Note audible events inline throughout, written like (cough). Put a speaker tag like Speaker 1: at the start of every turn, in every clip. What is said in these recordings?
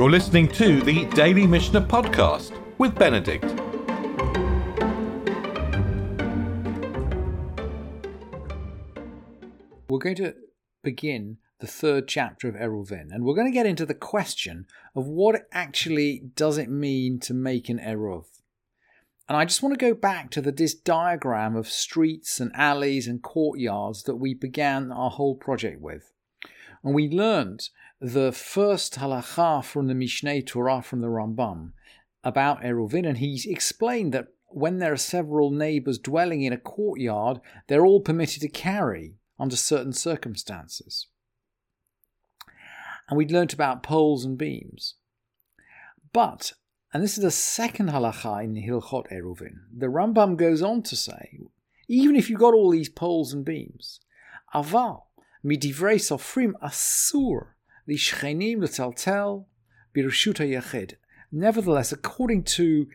Speaker 1: You're listening to the Daily Mishnah Podcast with Benedict.
Speaker 2: We're going to begin the third chapter of Eruvin, and we're going to get into the question of what actually does it mean to make an Eruv. And I just want to go back to the, this diagram of streets and alleys and courtyards that we began our whole project with. And we learned the first halacha from the Mishneh Torah from the Rambam about Eruvin, and he explained that when there are several neighbors dwelling in a courtyard, they're all permitted to carry under certain circumstances. And we'd learnt about poles and beams. But, and this is the second halacha in Hilchot Eruvin, the Rambam goes on to say, even if you've got all these poles and beams, aval, midivrei sofrim asur, lishchenim letaltel, birshut yachid. Nevertheless, according to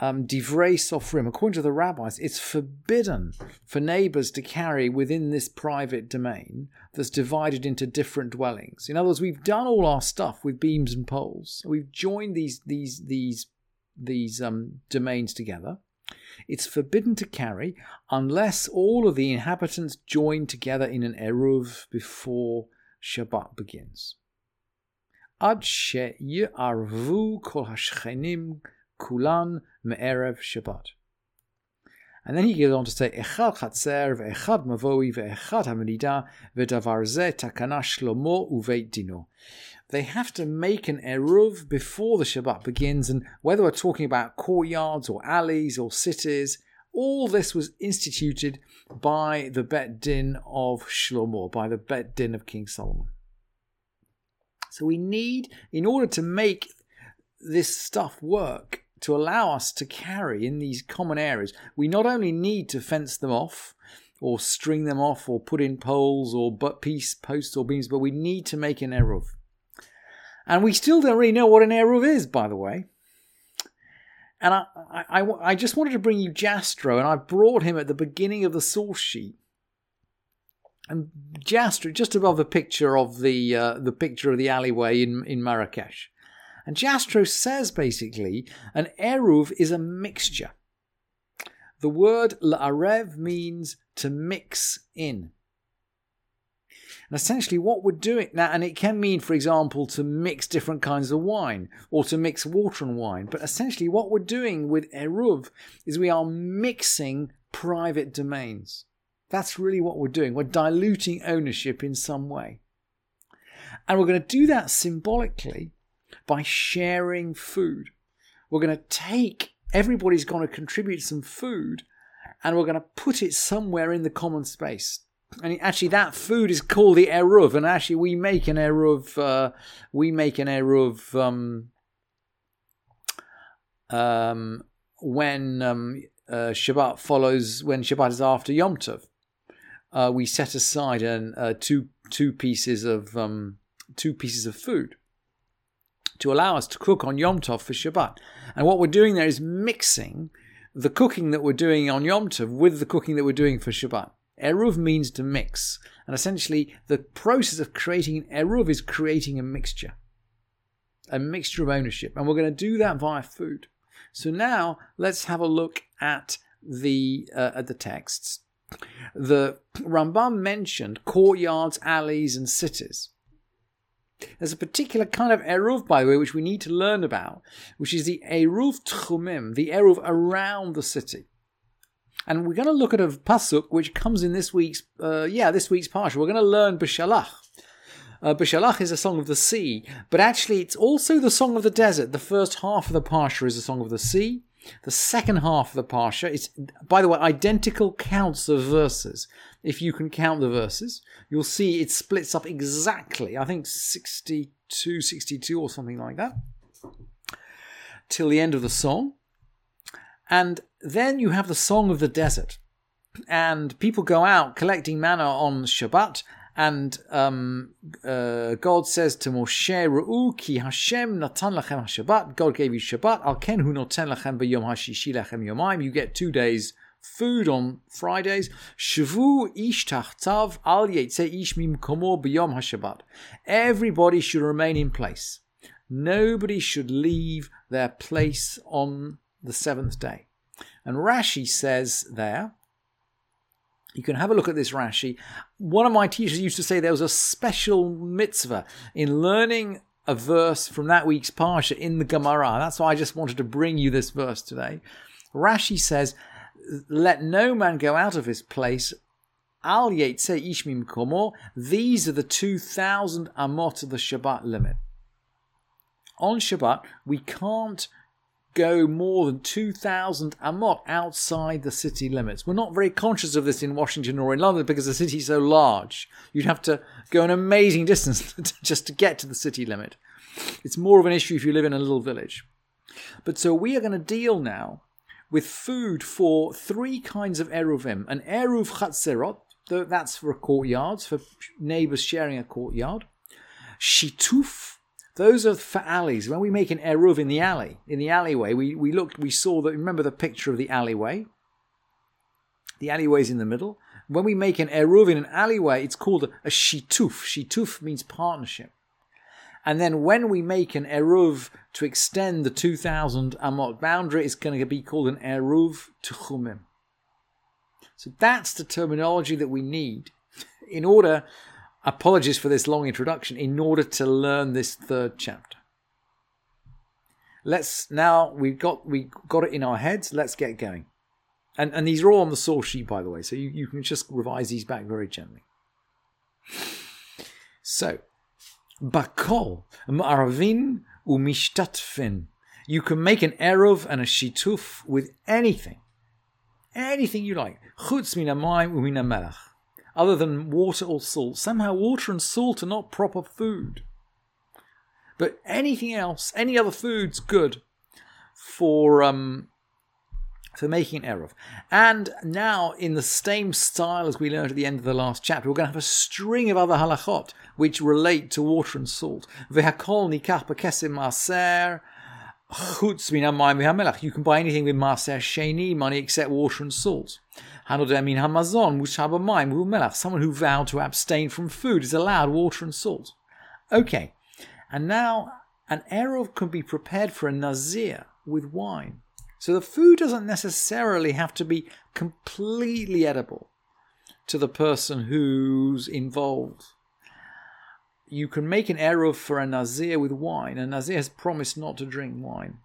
Speaker 2: um, divrei sofrim, according to the rabbis, it's forbidden for neighbors to carry within this private domain that's divided into different dwellings. In other words, we've done all our stuff with beams and poles. We've joined these these these these um, domains together. It's forbidden to carry unless all of the inhabitants join together in an eruv before Shabbat begins. Ad she'yarvu kol hashchenim kulan me'erev Shabbat. And then he goes on to say, Echad chatzer ve'echad mavoi ve'echad hamelida ve'davar ze takana shlomo uveit dino. They have to make an eruv before the Shabbat begins, and whether we're talking about courtyards or alleys or cities, all this was instituted by the Bet Din of Shlomo, by the Bet Din of King Solomon. So we need, in order to make this stuff work, to allow us to carry in these common areas, we not only need to fence them off or string them off or put in poles or butt piece posts or beams, but we need to make an eruv. And we still don't really know what an eruv is, by the way. And I, I, I, just wanted to bring you Jastrow, and I brought him at the beginning of the source sheet. And Jastrow, just above the picture of the uh, the picture of the alleyway in in Marrakesh. And Jastrow says basically an eruv is a mixture. The word la'arev means to mix in. And essentially, what we're doing now, and it can mean, for example, to mix different kinds of wine or to mix water and wine. But essentially, what we're doing with Eruv is we are mixing private domains. That's really what we're doing. We're diluting ownership in some way. And we're going to do that symbolically by sharing food. We're going to take, everybody's going to contribute some food, and we're going to put it somewhere in the common space. And actually, that food is called the eruv, and actually, we make an eruv. Uh, we make an eruv um, um, when um, uh, Shabbat follows when Shabbat is after Yom Tov. Uh, we set aside an, uh, two two pieces of um, two pieces of food to allow us to cook on Yom Tov for Shabbat. And what we're doing there is mixing the cooking that we're doing on Yom Tov with the cooking that we're doing for Shabbat. Eruv means to mix. And essentially, the process of creating an Eruv is creating a mixture, a mixture of ownership. And we're going to do that via food. So now let's have a look at the, uh, at the texts. The Rambam mentioned courtyards, alleys, and cities. There's a particular kind of Eruv, by the way, which we need to learn about, which is the Eruv Tchumim, the Eruv around the city. And we're going to look at a pasuk which comes in this week's, uh, yeah, this week's parsha. We're going to learn Beshalach. Uh, Beshalach is a song of the sea, but actually it's also the song of the desert. The first half of the parsha is a song of the sea. The second half of the parsha is, by the way, identical counts of verses. If you can count the verses, you'll see it splits up exactly, I think 62, 62 or something like that, till the end of the song. And then you have the song of the desert. And people go out collecting manna on Shabbat and um, uh, God says to Moshe, Ru'u ki Hashem natan lachem Shabbat. God gave you Shabbat. Al ken hu noten lachem b'yom hashishi lachem yomayim. You get two days food on Fridays. Shavu ish tachtav al yetze ish mimkomo b'yom haShabbat. Everybody should remain in place. nobody should leave their place on the seventh day. And Rashi says there, you can have a look at this Rashi. One of my teachers used to say there was a special mitzvah in learning a verse from that week's Parsha in the Gemara. That's why I just wanted to bring you this verse today. Rashi says, Let no man go out of his place. Al Yetze Ishmim Komo. These are the 2,000 Amot of the Shabbat limit. On Shabbat, we can't go more than 2,000 amot outside the city limits. We're not very conscious of this in Washington or in London because the city's so large. You'd have to go an amazing distance (laughs) just to get to the city limit. It's more of an issue if you live in a little village. But so we are going to deal now with food for three kinds of eruvim. An eruv chatzerot, that's for courtyards, for neighbors sharing a courtyard. Shituf, those are for alleys. When we make an eruv in the alley, in the alleyway, we, we looked, we saw that. Remember the picture of the alleyway? The alleyway is in the middle. When we make an eruv in an alleyway, it's called a, a shituf. Shituf means partnership. And then when we make an eruv to extend the 2000 amot boundary, it's going to be called an eruv tuchumim. So that's the terminology that we need in order Apologies for this long introduction in order to learn this third chapter. Let's now we've got we got it in our heads. Let's get going. And and these are all on the source sheet, by the way, so you, you can just revise these back very gently. So, bakol maravin umishtatfin. You can make an eruv and a shituf with anything, anything you like. Chutz min umina melach other than water or salt. Somehow, water and salt are not proper food. But anything else, any other food's good for um, for making an eruv. And now, in the same style as we learned at the end of the last chapter, we're going to have a string of other halachot which relate to water and salt. Vehakol nikach b'kesim maser. You can buy anything with maser sheni money except water and salt. Hanodemin hamazon mushabamayim melach. Someone who vowed to abstain from food is allowed water and salt. Okay, and now an eruv can be prepared for a nazir with wine. So the food doesn't necessarily have to be completely edible to the person who's involved. You can make an eruv for a nazir with wine. A nazir has promised not to drink wine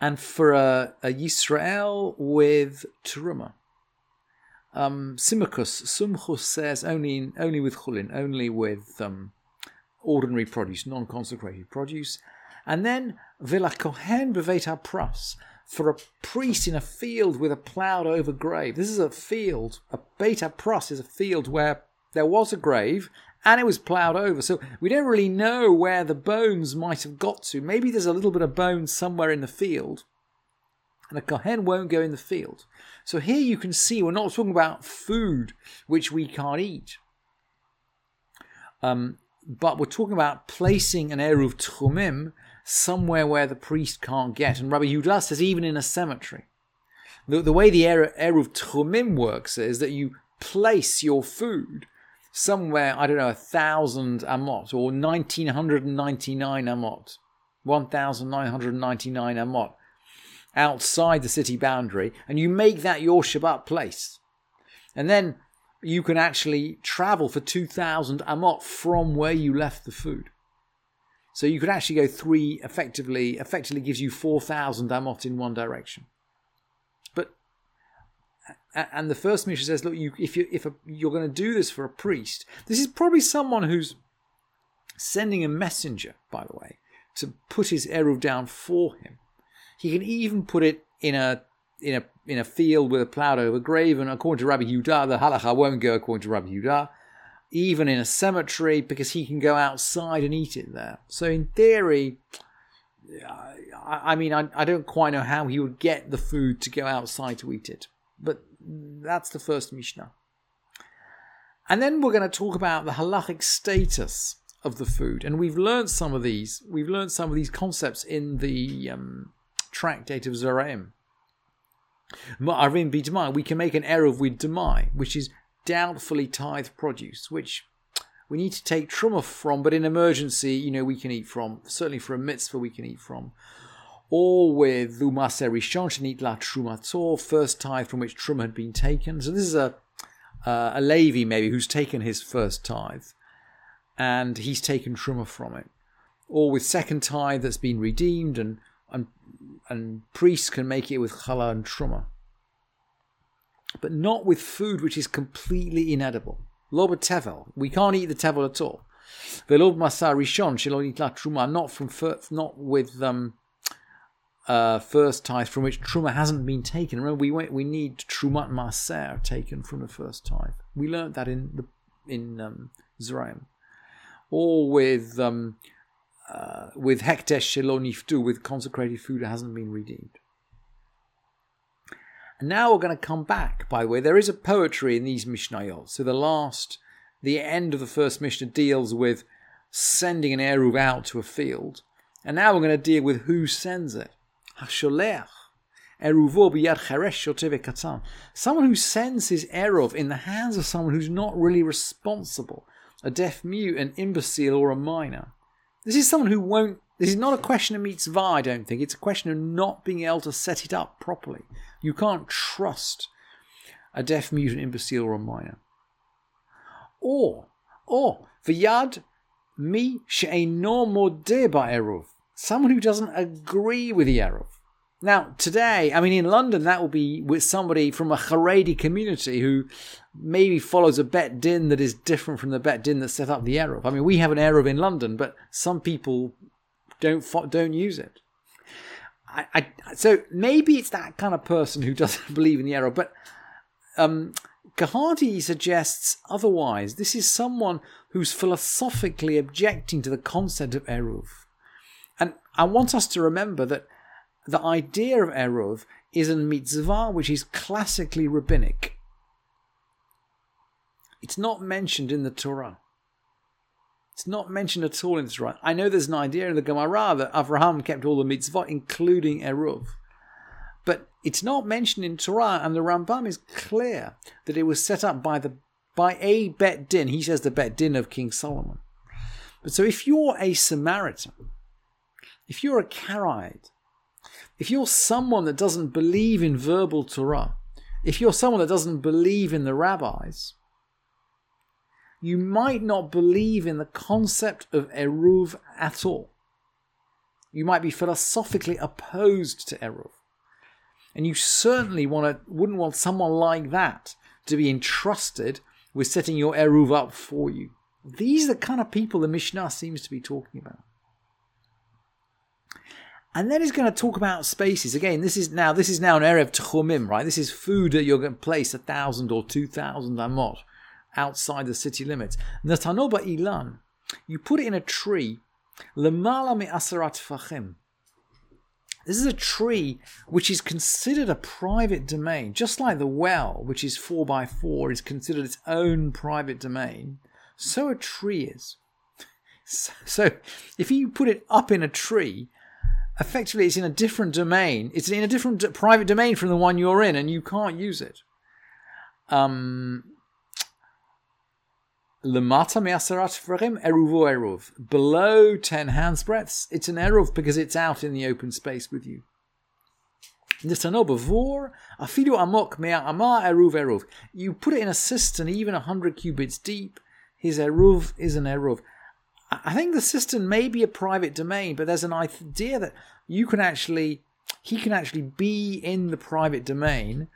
Speaker 2: and for a, a Yisrael with Teruma. Um, Simachus, Sumchus says only only with chulin, only with um, ordinary produce, non-consecrated produce. And then Villa Kohen Bevet Pras, for a priest in a field with a ploughed over grave. This is a field, a Beta Pras is a field where there was a grave and it was ploughed over. So we don't really know where the bones might have got to. Maybe there's a little bit of bone somewhere in the field, and a Kohen won't go in the field. So here you can see we're not talking about food which we can't eat. Um, but we're talking about placing an Eruv Tchumim somewhere where the priest can't get. And Rabbi Yudah says even in a cemetery. The, the way the Eruv Tchumim works is that you place your food somewhere, I don't know, a thousand amot or 1999 amot, 1999 amot outside the city boundary, and you make that your Shabbat place. And then you can actually travel for 2,000 amot from where you left the food. So you could actually go three effectively, effectively gives you 4,000 amot in one direction and the first Mishnah says, look, you, if you if a, you're going to do this for a priest, this is probably someone who's sending a messenger, by the way, to put his eruv down for him. He can even put it in a in a in a field with a ploughed over grave, and according to Rabbi Yudah, the halacha won't go according to Rabbi Yudah. Even in a cemetery, because he can go outside and eat it there. So in theory, I, I mean, I, I don't quite know how he would get the food to go outside to eat it, but that's the first Mishnah. And then we're going to talk about the halachic status of the food. And we've learned some of these. We've learned some of these concepts in the um, tractate of Zeraim. Ma'arim b'demai. We can make an eruv with demai, which is doubtfully tithe produce, which we need to take truma from, but in emergency, you know, we can eat from. Certainly for a mitzvah, we can eat from. Or with Lumaser Rishon Shenit La Trumator, first tithe from which truma had been taken. So this is a uh, a Levi maybe who's taken his first tithe, and he's taken truma from it. Or with second tithe that's been redeemed, and and and priests can make it with challah and truma but not with food which is completely inedible. Loba tevel, we can't eat the tevel at all. Velob masar rishon shelonit truma, not from not with um, uh, first tithe from which truma hasn't been taken. Remember, we we need trumat maser taken from the first tithe. We learned that in the in um, Zeraim, or with um, uh, with hektesh sheloniftu, with consecrated food that hasn't been redeemed. And now we're going to come back, by the way. There is a poetry in these Mishnayot. So the last, the end of the first Mishnah deals with sending an Eruv out to a field. And now we're going to deal with who sends it. Hasholech. Someone who sends his Eruv in the hands of someone who's not really responsible, a deaf mute, an imbecile, or a minor. This is someone who won't. This is not a question of mitzvah, I don't think. It's a question of not being able to set it up properly. You can't trust a deaf, mute, an imbecile, or a minor. Or, or, v'yad mi she'eino modeh ba'eruv. Someone who doesn't agree with the. Now, today, I mean, in London, that will be with somebody from a Haredi community who maybe follows a bet din that is different from the bet din that set up the Eruv. I mean, we have an Eruv in London, but some people don't don't use it. I, I, so maybe it's that kind of person who (laughs) doesn't believe in the Eruv, but um, suggests otherwise. This is someone who's philosophically objecting to the concept of Eruv. I want us to remember that the idea of Eruv is a mitzvah which is classically rabbinic. It's not mentioned in the Torah. It's not mentioned at all in the Torah. I know there's an idea in the Gemara that Avraham kept all the mitzvot, including Eruv. But it's not mentioned in Torah, and the Rambam is clear that it was set up by the by a Bet Din. He says the Bet Din of King Solomon. But so if you're a Samaritan, if you're a Karaite, if you're someone that doesn't believe in verbal Torah, if you're someone that doesn't believe in the rabbis, you might not believe in the concept of Eruv at all. You might be philosophically opposed to Eruv. And you certainly want to, wouldn't want someone like that to be entrusted with setting your Eruv up for you. These are the kind of people the Mishnah seems to be talking about. And then he's going to talk about spaces. Again, this is now this is now an Erev Tchumim, right? This is food that you're going to place a thousand or two thousand amot outside the city limits. Natanoba Ilan, you put it in a tree, Lemala mi asarat fachim. This is a tree which is considered a private domain, just like the well, which is four by four, is considered its own private domain. So a tree is. (laughs) So, if you put it up in a tree, effectively it's in a different domain. It's in a different private domain from the one you're in, and you can't use it. Um, Lemata me'asarat eruvo eruv. Below 10 hands breadths, it's an eruv because it's out in the open space with you. You put it in a cistern even a 100 cubits deep, his eruv is an eruv. I think the cistern may be a private domain, but there's an idea that you can actually, he can actually be in the private domain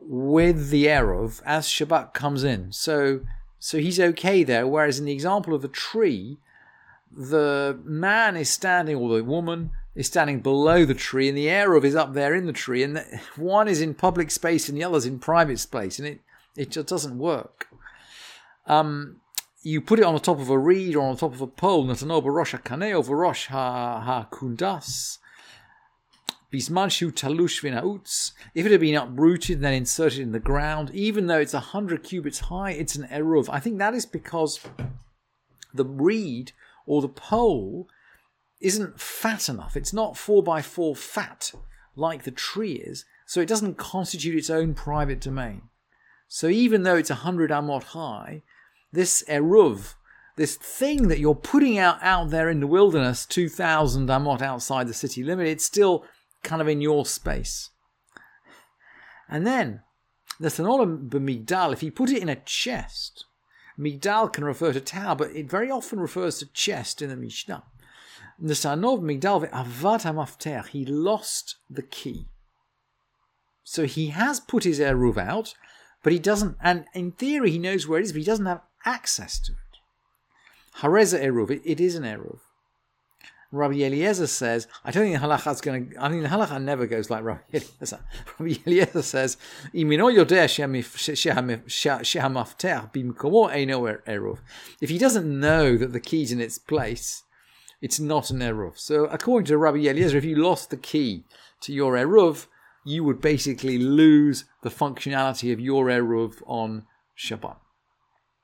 Speaker 2: with the eruv as Shabbat comes in. So so he's okay there. Whereas in the example of the tree, the man is standing, or the woman is standing below the tree, and the eruv is up there in the tree, and the, one is in public space and the other's in private space, and it, it just doesn't work. Um, you put it on the top of a reed or on the top of a pole, Natanoba Rosh HaKaneh over Rosh HaKundas. Bismanshu talush vinautz. If it had been uprooted and then inserted in the ground, even though it's a hundred cubits high, it's an eruv. I think that is because the reed or the pole isn't fat enough. It's not four by four fat like the tree is, so it doesn't constitute its own private domain. So even though it's a hundred amot high, this eruv this thing that you're putting out out there in the wilderness, 2,000 amot outside the city limit, it's still kind of in your space. And then, the Thanola B'migdal, if you put it in a chest, Migdal can refer to tower, but it very often refers to chest in the Mishnah. The Sanov Migdal Avat HaMafter, he lost the key. So he has put his Eruv out, but he doesn't, and in theory he knows where it is, but he doesn't have access to it. Hareza Eruv, it, it is an Eruv. Rabbi Eliezer says, I don't think the halacha is going to, I mean, the halacha never goes like Rabbi (laughs) Eliezer. Rabbi Eliezer says, If he doesn't know that the key's in its place, it's not an Eruv. So according to Rabbi Eliezer, if you lost the key to your Eruv, you would basically lose the functionality of your Eruv on Shabbat.